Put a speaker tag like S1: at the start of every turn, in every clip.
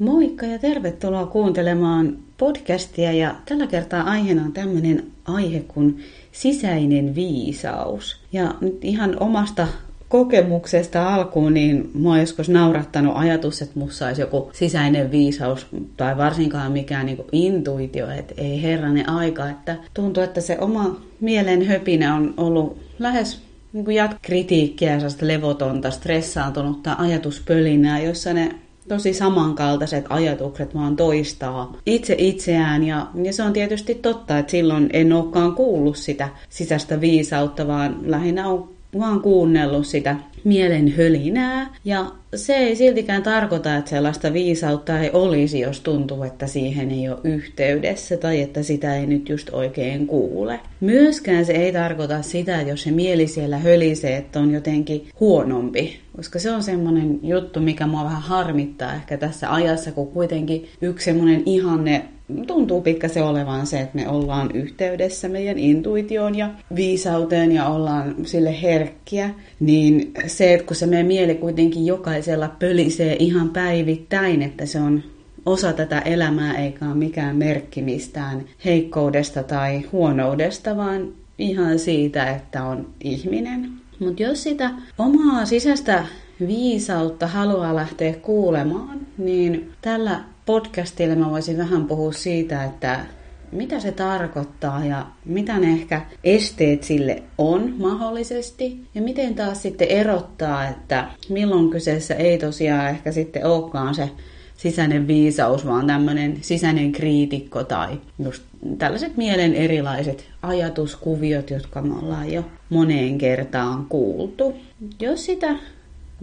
S1: Moikka ja tervetuloa kuuntelemaan podcastia ja tällä kertaa aiheena on tämmöinen aihe kuin sisäinen viisaus. Ja nyt ihan omasta kokemuksesta alkuun, niin mua joskus naurattanut ajatus, että musta olisi joku sisäinen viisaus tai varsinkaan mikään niin intuitio, että ei herranen aika, että tuntuu, että se oma mielen höpinä on ollut lähes niin kuin kritiikkiä ja levotonta, stressaantunutta ajatuspölinää, jossa ne tosi samankaltaiset ajatukset vaan toistaa itse itseään. Ja, ja se on tietysti totta, että silloin en olekaan kuullut sitä sisäistä viisautta, vaan lähinnä on vaan kuunnellut sitä mielen hölinää. Ja se ei siltikään tarkoita, että sellaista viisautta ei olisi, jos tuntuu, että siihen ei ole yhteydessä tai että sitä ei nyt just oikein kuule. Myöskään se ei tarkoita sitä, että jos se mieli siellä hölisee, että on jotenkin huonompi. Koska se on semmoinen juttu, mikä mua vähän harmittaa ehkä tässä ajassa, kun kuitenkin yksi semmoinen ihanne tuntuu pikkasen olevan se, että me ollaan yhteydessä meidän intuitioon ja viisauteen ja ollaan sille herkkiä, niin se, että kun se meidän mieli kuitenkin jokaisella pölisee ihan päivittäin, että se on osa tätä elämää eikä ole mikään merkki mistään heikkoudesta tai huonoudesta, vaan ihan siitä, että on ihminen. Mutta jos sitä omaa sisäistä viisautta haluaa lähteä kuulemaan, niin tällä podcastilla mä voisin vähän puhua siitä, että mitä se tarkoittaa ja mitä ne ehkä esteet sille on mahdollisesti. Ja miten taas sitten erottaa, että milloin kyseessä ei tosiaan ehkä sitten olekaan se sisäinen viisaus, vaan tämmöinen sisäinen kriitikko tai just tällaiset mielen erilaiset ajatuskuviot, jotka me ollaan jo moneen kertaan kuultu. Jos sitä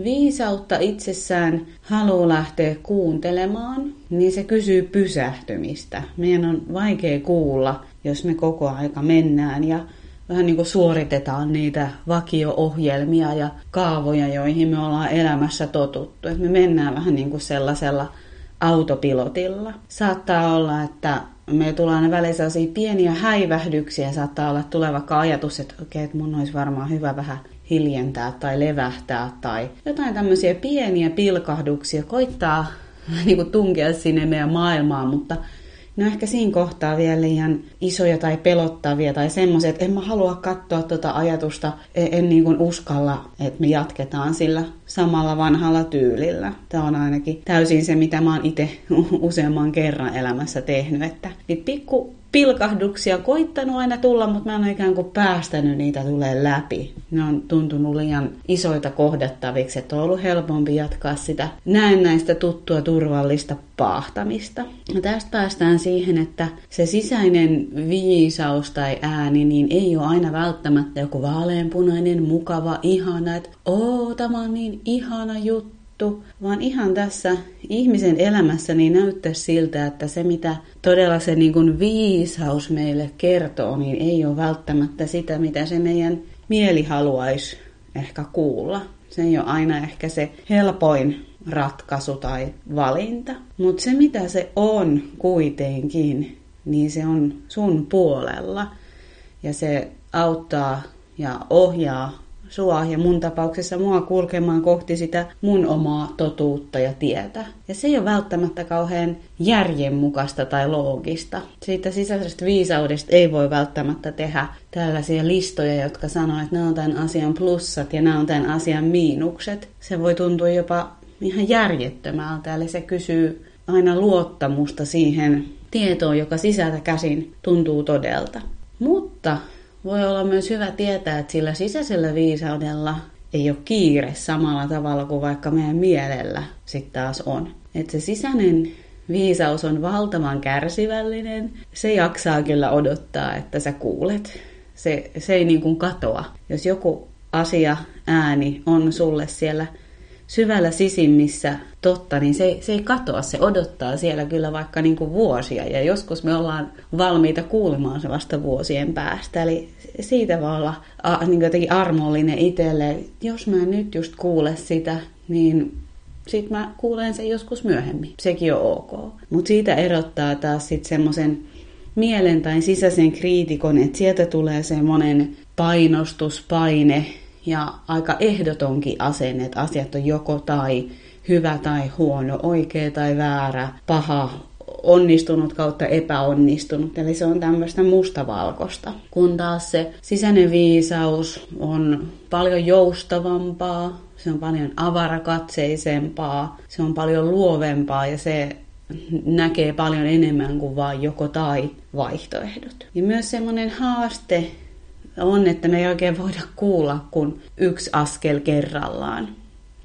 S1: viisautta itsessään haluaa lähteä kuuntelemaan, niin se kysyy pysähtymistä. Meidän on vaikea kuulla, jos me koko aika mennään ja vähän niin kuin suoritetaan niitä vakio-ohjelmia ja kaavoja, joihin me ollaan elämässä totuttu. Että me mennään vähän niin kuin sellaisella autopilotilla. Saattaa olla, että me tulee aina sellaisia pieniä häivähdyksiä. Saattaa olla tuleva ajatus, että okei, okay, että mun olisi varmaan hyvä vähän hiljentää tai levähtää tai jotain tämmöisiä pieniä pilkahduksia, koittaa niin kuin tunkea sinne meidän maailmaan, mutta ne on ehkä siinä kohtaa vielä liian isoja tai pelottavia tai semmoisia, että en mä halua katsoa tuota ajatusta, en, en niin kuin uskalla, että me jatketaan sillä samalla vanhalla tyylillä. Tämä on ainakin täysin se, mitä mä oon itse useamman kerran elämässä tehnyt, että niitä pikku pilkahduksia koittanut aina tulla, mutta mä en ole ikään kuin päästänyt niitä tulee läpi. Ne on tuntunut liian isoita kohdattaviksi, että on ollut helpompi jatkaa sitä näennäistä tuttua turvallista paahtamista. Ja tästä päästään siihen, että se sisäinen viisaus tai ääni niin ei ole aina välttämättä joku vaaleanpunainen, mukava, ihana, että oo, tämä on niin ihana juttu juttu, vaan ihan tässä ihmisen elämässä niin näyttää siltä, että se mitä todella se niin kuin viisaus meille kertoo, niin ei ole välttämättä sitä, mitä se meidän mieli haluaisi ehkä kuulla. Se ei ole aina ehkä se helpoin ratkaisu tai valinta. Mutta se mitä se on kuitenkin, niin se on sun puolella. Ja se auttaa ja ohjaa sua ja mun tapauksessa mua kulkemaan kohti sitä mun omaa totuutta ja tietä. Ja se ei ole välttämättä kauhean järjenmukaista tai loogista. Siitä sisäisestä viisaudesta ei voi välttämättä tehdä tällaisia listoja, jotka sanoo, että nämä on tämän asian plussat ja nämä on tämän asian miinukset. Se voi tuntua jopa ihan järjettömältä, eli se kysyy aina luottamusta siihen tietoon, joka sisältä käsin tuntuu todelta. Mutta voi olla myös hyvä tietää, että sillä sisäisellä viisaudella ei ole kiire samalla tavalla kuin vaikka meidän mielellä sitten taas on. Että se sisäinen viisaus on valtavan kärsivällinen. Se jaksaa kyllä odottaa, että sä kuulet. Se, se ei niin kuin katoa. Jos joku asia, ääni on sulle siellä syvällä sisimmissä totta, niin se, se ei katoa, se odottaa siellä kyllä vaikka niin kuin vuosia. Ja joskus me ollaan valmiita kuulemaan se vasta vuosien päästä. Eli siitä voi olla a, niin jotenkin armollinen itselle. Jos mä nyt just kuule sitä, niin sitten mä kuulen sen joskus myöhemmin. Sekin on ok. Mutta siitä erottaa taas sitten semmoisen mielen tai sisäisen kriitikon, että sieltä tulee semmoinen painostuspaine, ja aika ehdotonkin asenne, että asiat on joko tai hyvä tai huono, oikea tai väärä, paha, onnistunut kautta epäonnistunut. Eli se on tämmöistä mustavalkosta. Kun taas se sisäinen viisaus on paljon joustavampaa, se on paljon avarakatseisempaa, se on paljon luovempaa ja se näkee paljon enemmän kuin vain joko tai vaihtoehdot. Ja myös semmoinen haaste on, että me ei oikein voida kuulla kuin yksi askel kerrallaan.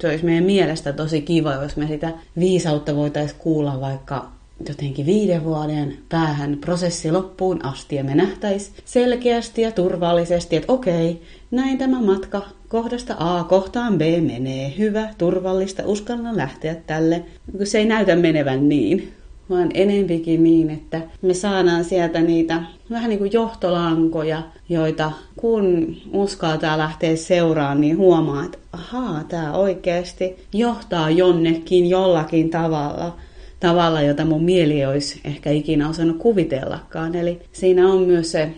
S1: Se olisi meidän mielestä tosi kiva, jos me sitä viisautta voitaisiin kuulla vaikka jotenkin viiden vuoden päähän prosessi loppuun asti ja me nähtäisiin selkeästi ja turvallisesti, että okei, näin tämä matka kohdasta A kohtaan B menee. Hyvä, turvallista, uskallan lähteä tälle. Se ei näytä menevän niin, vaan enempikin niin, että me saadaan sieltä niitä vähän niin kuin johtolankoja, joita kun uskaltaa lähteä seuraan, niin huomaa, että ahaa, tämä oikeasti johtaa jonnekin jollakin tavalla – tavalla, jota mun mieli olisi ehkä ikinä osannut kuvitellakaan. Eli siinä on myös se,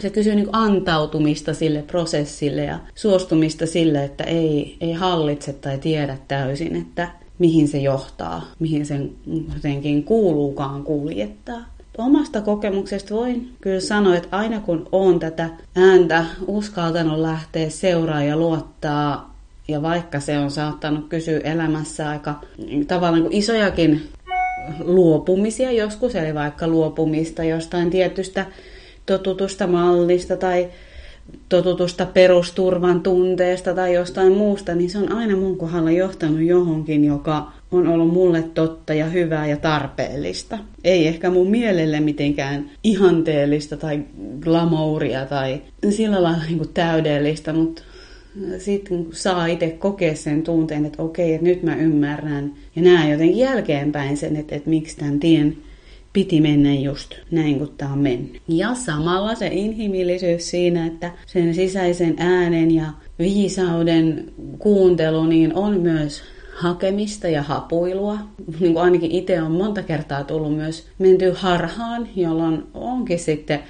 S1: se kysyy niin antautumista sille prosessille ja suostumista sille, että ei, ei hallitse tai tiedä täysin, että mihin se johtaa, mihin sen jotenkin kuuluukaan kuljettaa. Omasta kokemuksesta voin kyllä sanoa, että aina kun on tätä ääntä uskaltanut lähteä seuraa ja luottaa ja vaikka se on saattanut kysyä elämässä aika tavallaan niin isojakin luopumisia joskus, eli vaikka luopumista jostain tietystä totutusta mallista tai totutusta perusturvan tunteesta tai jostain muusta, niin se on aina mun kohdalla johtanut johonkin, joka on ollut mulle totta ja hyvää ja tarpeellista. Ei ehkä mun mielelle mitenkään ihanteellista tai glamouria tai sillä lailla niin täydellistä, mutta sitten saa itse kokea sen tunteen, että okei, että nyt mä ymmärrän ja näen jotenkin jälkeenpäin sen, että, että miksi tämän tien piti mennä just näin kuin tämä on mennyt. Ja samalla se inhimillisyys siinä, että sen sisäisen äänen ja viisauden kuuntelu niin on myös hakemista ja hapuilua. Niin kuin ainakin itse on monta kertaa tullut myös menty harhaan, jolloin onkin sitten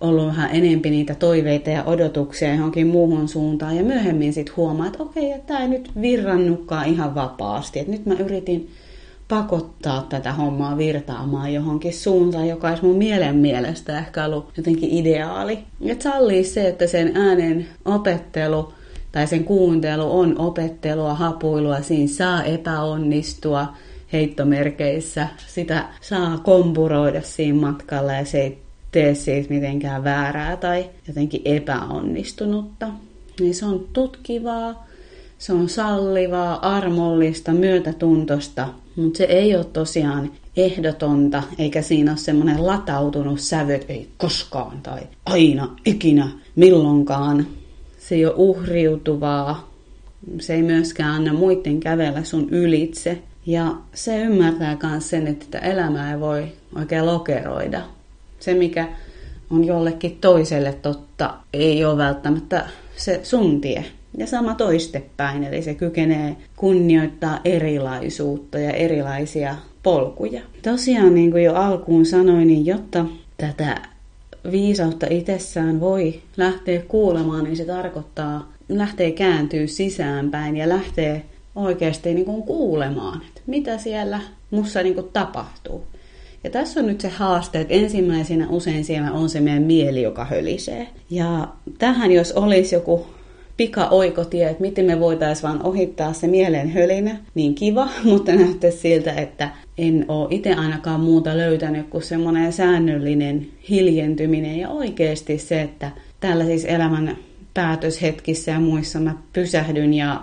S1: ollut vähän enempi niitä toiveita ja odotuksia johonkin muuhun suuntaan. Ja myöhemmin sitten huomaa, että okei, että tämä ei nyt virrannutkaan ihan vapaasti. Että nyt mä yritin pakottaa tätä hommaa virtaamaan johonkin suuntaan, joka olisi mun mielen mielestä ehkä ollut jotenkin ideaali. Että sallii se, että sen äänen opettelu tai sen kuuntelu on opettelua, hapuilua, siinä saa epäonnistua heittomerkeissä, sitä saa kompuroida siinä matkalla ja se ei tee siitä mitenkään väärää tai jotenkin epäonnistunutta. Niin se on tutkivaa, se on sallivaa, armollista, myötätuntosta, mutta se ei ole tosiaan ehdotonta, eikä siinä ole semmoinen latautunut sävy, että ei koskaan tai aina, ikinä, milloinkaan. Se ei ole uhriutuvaa, se ei myöskään anna muiden kävellä sun ylitse. Ja se ymmärtää myös sen, että elämää ei voi oikein lokeroida se, mikä on jollekin toiselle totta, ei ole välttämättä se sun tie. Ja sama toistepäin, eli se kykenee kunnioittaa erilaisuutta ja erilaisia polkuja. Tosiaan, niin kuin jo alkuun sanoin, niin jotta tätä viisautta itsessään voi lähteä kuulemaan, niin se tarkoittaa lähtee kääntyä sisäänpäin ja lähtee oikeasti niin kuin kuulemaan, että mitä siellä mussa niin kuin tapahtuu. Ja tässä on nyt se haaste, että ensimmäisenä usein siellä on se meidän mieli, joka hölisee. Ja tähän jos olisi joku pika-oikotie, että miten me voitaisiin vaan ohittaa se mielen hölinä, niin kiva, mutta näyttäisi siltä, että en ole itse ainakaan muuta löytänyt kuin semmoinen säännöllinen hiljentyminen ja oikeasti se, että tällä siis elämän päätöshetkissä ja muissa mä pysähdyn ja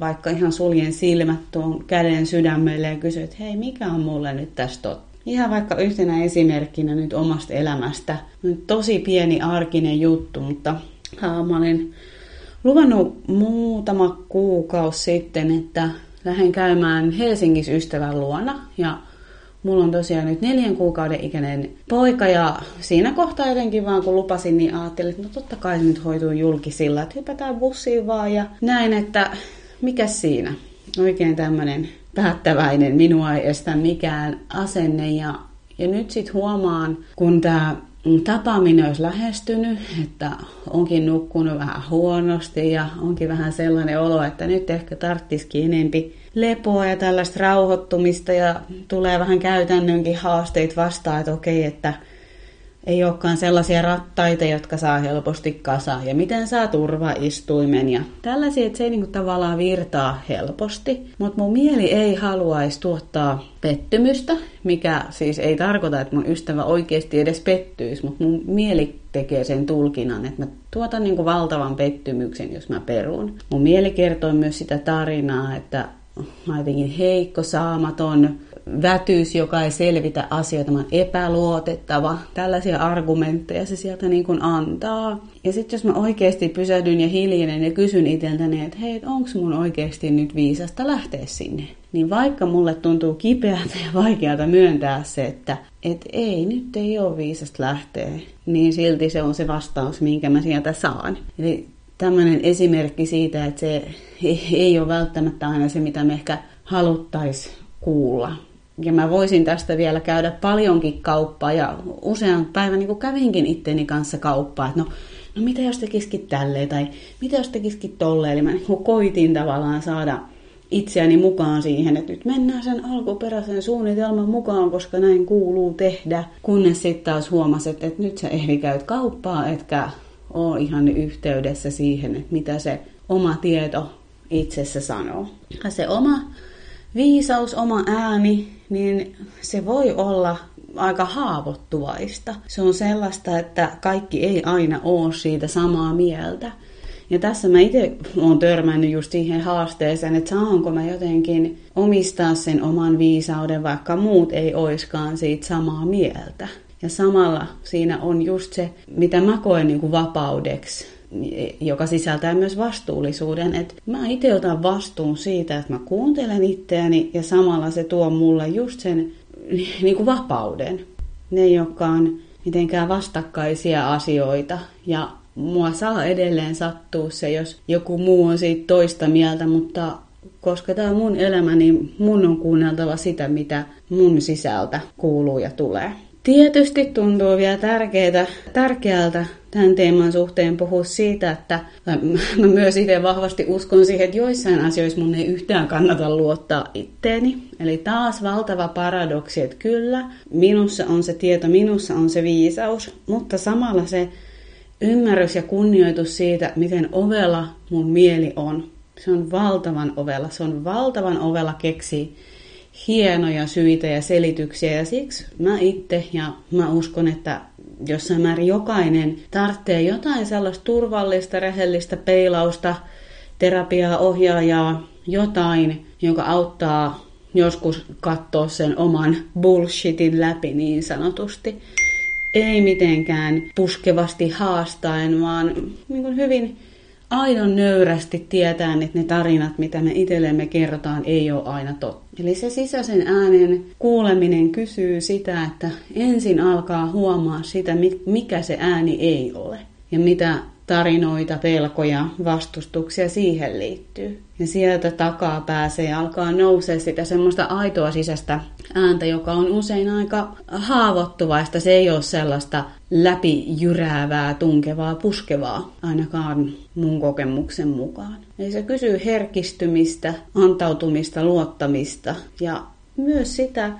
S1: vaikka ihan suljen silmät tuon käden sydämelle ja kysyn, että hei, mikä on mulle nyt tästä totta? Ihan vaikka yhtenä esimerkkinä nyt omasta elämästä. Nyt tosi pieni arkinen juttu, mutta mä olin luvannut muutama kuukausi sitten, että lähden käymään Helsingissä ystävän luona. Ja mulla on tosiaan nyt neljän kuukauden ikäinen poika ja siinä kohtaa jotenkin vaan kun lupasin, niin ajattelin, että no totta kai se nyt hoituu julkisilla, että hypätään bussiin vaan ja näin, että mikä siinä. Oikein tämmöinen päättäväinen, minua ei estä mikään asenne. Ja, ja nyt sitten huomaan, kun tämä tapaaminen olisi lähestynyt, että onkin nukkunut vähän huonosti ja onkin vähän sellainen olo, että nyt ehkä tarttisikin enempi lepoa ja tällaista rauhoittumista ja tulee vähän käytännönkin haasteita vastaan, että okei, että ei olekaan sellaisia rattaita, jotka saa helposti kasaan ja miten saa turvaistuimen ja tällaisia, että se ei niinku tavallaan virtaa helposti. Mutta mun mieli ei haluaisi tuottaa pettymystä, mikä siis ei tarkoita, että mun ystävä oikeasti edes pettyisi, mutta mun mieli tekee sen tulkinnan, että mä tuotan niinku valtavan pettymyksen, jos mä perun. Mun mieli kertoo myös sitä tarinaa, että mä jotenkin heikko, saamaton, vätyys, joka ei selvitä asioita, mä epäluotettava. Tällaisia argumentteja se sieltä niin kuin antaa. Ja sitten jos mä oikeasti pysähdyn ja hiljenen ja kysyn itseltäni, että hei, onko mun oikeasti nyt viisasta lähteä sinne? Niin vaikka mulle tuntuu kipeältä ja vaikealta myöntää se, että et ei, nyt ei ole viisasta lähteä, niin silti se on se vastaus, minkä mä sieltä saan. Eli tämmöinen esimerkki siitä, että se ei ole välttämättä aina se, mitä me ehkä haluttaisiin kuulla. Ja mä voisin tästä vielä käydä paljonkin kauppaa ja usean päivän niin kävinkin itteni kanssa kauppaa, että no, no mitä jos tekisikin tälleen tai mitä jos tekisikin tolleen. Eli mä niin koitin tavallaan saada itseäni mukaan siihen, että nyt mennään sen alkuperäisen suunnitelman mukaan, koska näin kuuluu tehdä. Kunnes sitten taas huomasit, että nyt sä ehdi käyt kauppaa, etkä ole ihan yhteydessä siihen, että mitä se oma tieto itsessä sanoo. Ja se oma viisaus, oma ääni, niin se voi olla aika haavoittuvaista. Se on sellaista, että kaikki ei aina ole siitä samaa mieltä. Ja tässä mä itse olen törmännyt just siihen haasteeseen, että saanko mä jotenkin omistaa sen oman viisauden, vaikka muut ei oiskaan siitä samaa mieltä. Ja samalla siinä on just se, mitä mä koen niin kuin vapaudeksi, joka sisältää myös vastuullisuuden. Että mä itse otan vastuun siitä, että mä kuuntelen itseäni ja samalla se tuo mulle just sen niin kuin vapauden. Ne ei olekaan mitenkään vastakkaisia asioita ja mua saa edelleen sattua se, jos joku muu on siitä toista mieltä, mutta koska tämä on mun elämä, niin mun on kuunneltava sitä, mitä mun sisältä kuuluu ja tulee. Tietysti tuntuu vielä tärkeää, tärkeältä tämän teeman suhteen puhua siitä, että mä myös itse vahvasti uskon siihen, että joissain asioissa mun ei yhtään kannata luottaa itteeni. Eli taas valtava paradoksi, että kyllä, minussa on se tieto, minussa on se viisaus, mutta samalla se ymmärrys ja kunnioitus siitä, miten ovella mun mieli on. Se on valtavan ovella, se on valtavan ovella keksi hienoja syitä ja selityksiä ja siksi mä itse ja mä uskon, että jossain määrin jokainen tarvitsee jotain sellaista turvallista, rehellistä peilausta, terapiaa, ohjaajaa, jotain, joka auttaa joskus katsoa sen oman bullshitin läpi niin sanotusti. Ei mitenkään puskevasti haastaen, vaan niin hyvin aidon nöyrästi tietää, että ne tarinat, mitä me itsellemme kerrotaan, ei ole aina totta. Eli se sisäisen äänen kuuleminen kysyy sitä, että ensin alkaa huomaa sitä, mikä se ääni ei ole ja mitä tarinoita, pelkoja, vastustuksia siihen liittyy. Ja sieltä takaa pääsee alkaa nousee sitä semmoista aitoa sisäistä ääntä, joka on usein aika haavoittuvaista. Se ei ole sellaista läpijyräävää, tunkevaa, puskevaa, ainakaan mun kokemuksen mukaan. Eli se kysyy herkistymistä, antautumista, luottamista ja myös sitä,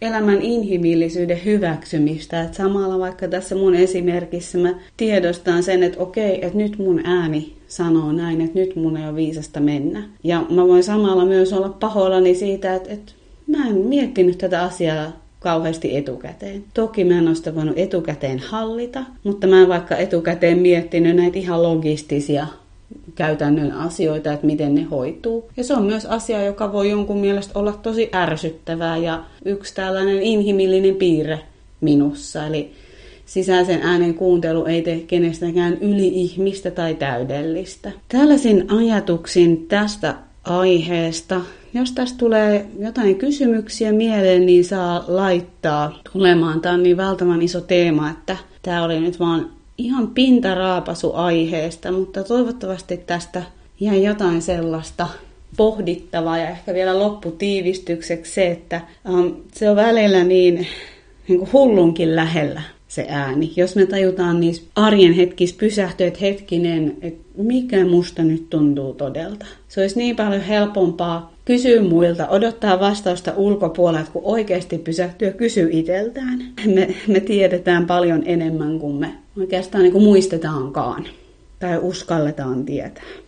S1: elämän inhimillisyyden hyväksymistä. Että samalla vaikka tässä mun esimerkissä mä tiedostan sen, että okei, että nyt mun ääni sanoo näin, että nyt mun ei ole viisasta mennä. Ja mä voin samalla myös olla pahoillani siitä, että, että mä en miettinyt tätä asiaa kauheasti etukäteen. Toki mä en ole sitä voinut etukäteen hallita, mutta mä en vaikka etukäteen miettinyt näitä ihan logistisia käytännön asioita, että miten ne hoituu. Ja se on myös asia, joka voi jonkun mielestä olla tosi ärsyttävää ja yksi tällainen inhimillinen piirre minussa. Eli sisäisen äänen kuuntelu ei tee kenestäkään yli-ihmistä tai täydellistä. Tällaisin ajatuksin tästä aiheesta. Jos tästä tulee jotain kysymyksiä mieleen, niin saa laittaa tulemaan. Tämä on niin valtavan iso teema, että tämä oli nyt vaan ihan pintaraapasu aiheesta, mutta toivottavasti tästä jäi jotain sellaista pohdittavaa ja ehkä vielä lopputiivistykseksi se, että um, se on välillä niin, niin kuin hullunkin lähellä se ääni. Jos me tajutaan niissä arjen hetkissä pysähtyä, että hetkinen, että mikä musta nyt tuntuu todelta. Se olisi niin paljon helpompaa kysyä muilta, odottaa vastausta ulkopuolelta, kun oikeasti pysähtyä kysyä itseltään. Me, me tiedetään paljon enemmän kuin me oikeastaan niin kuin muistetaankaan tai uskalletaan tietää.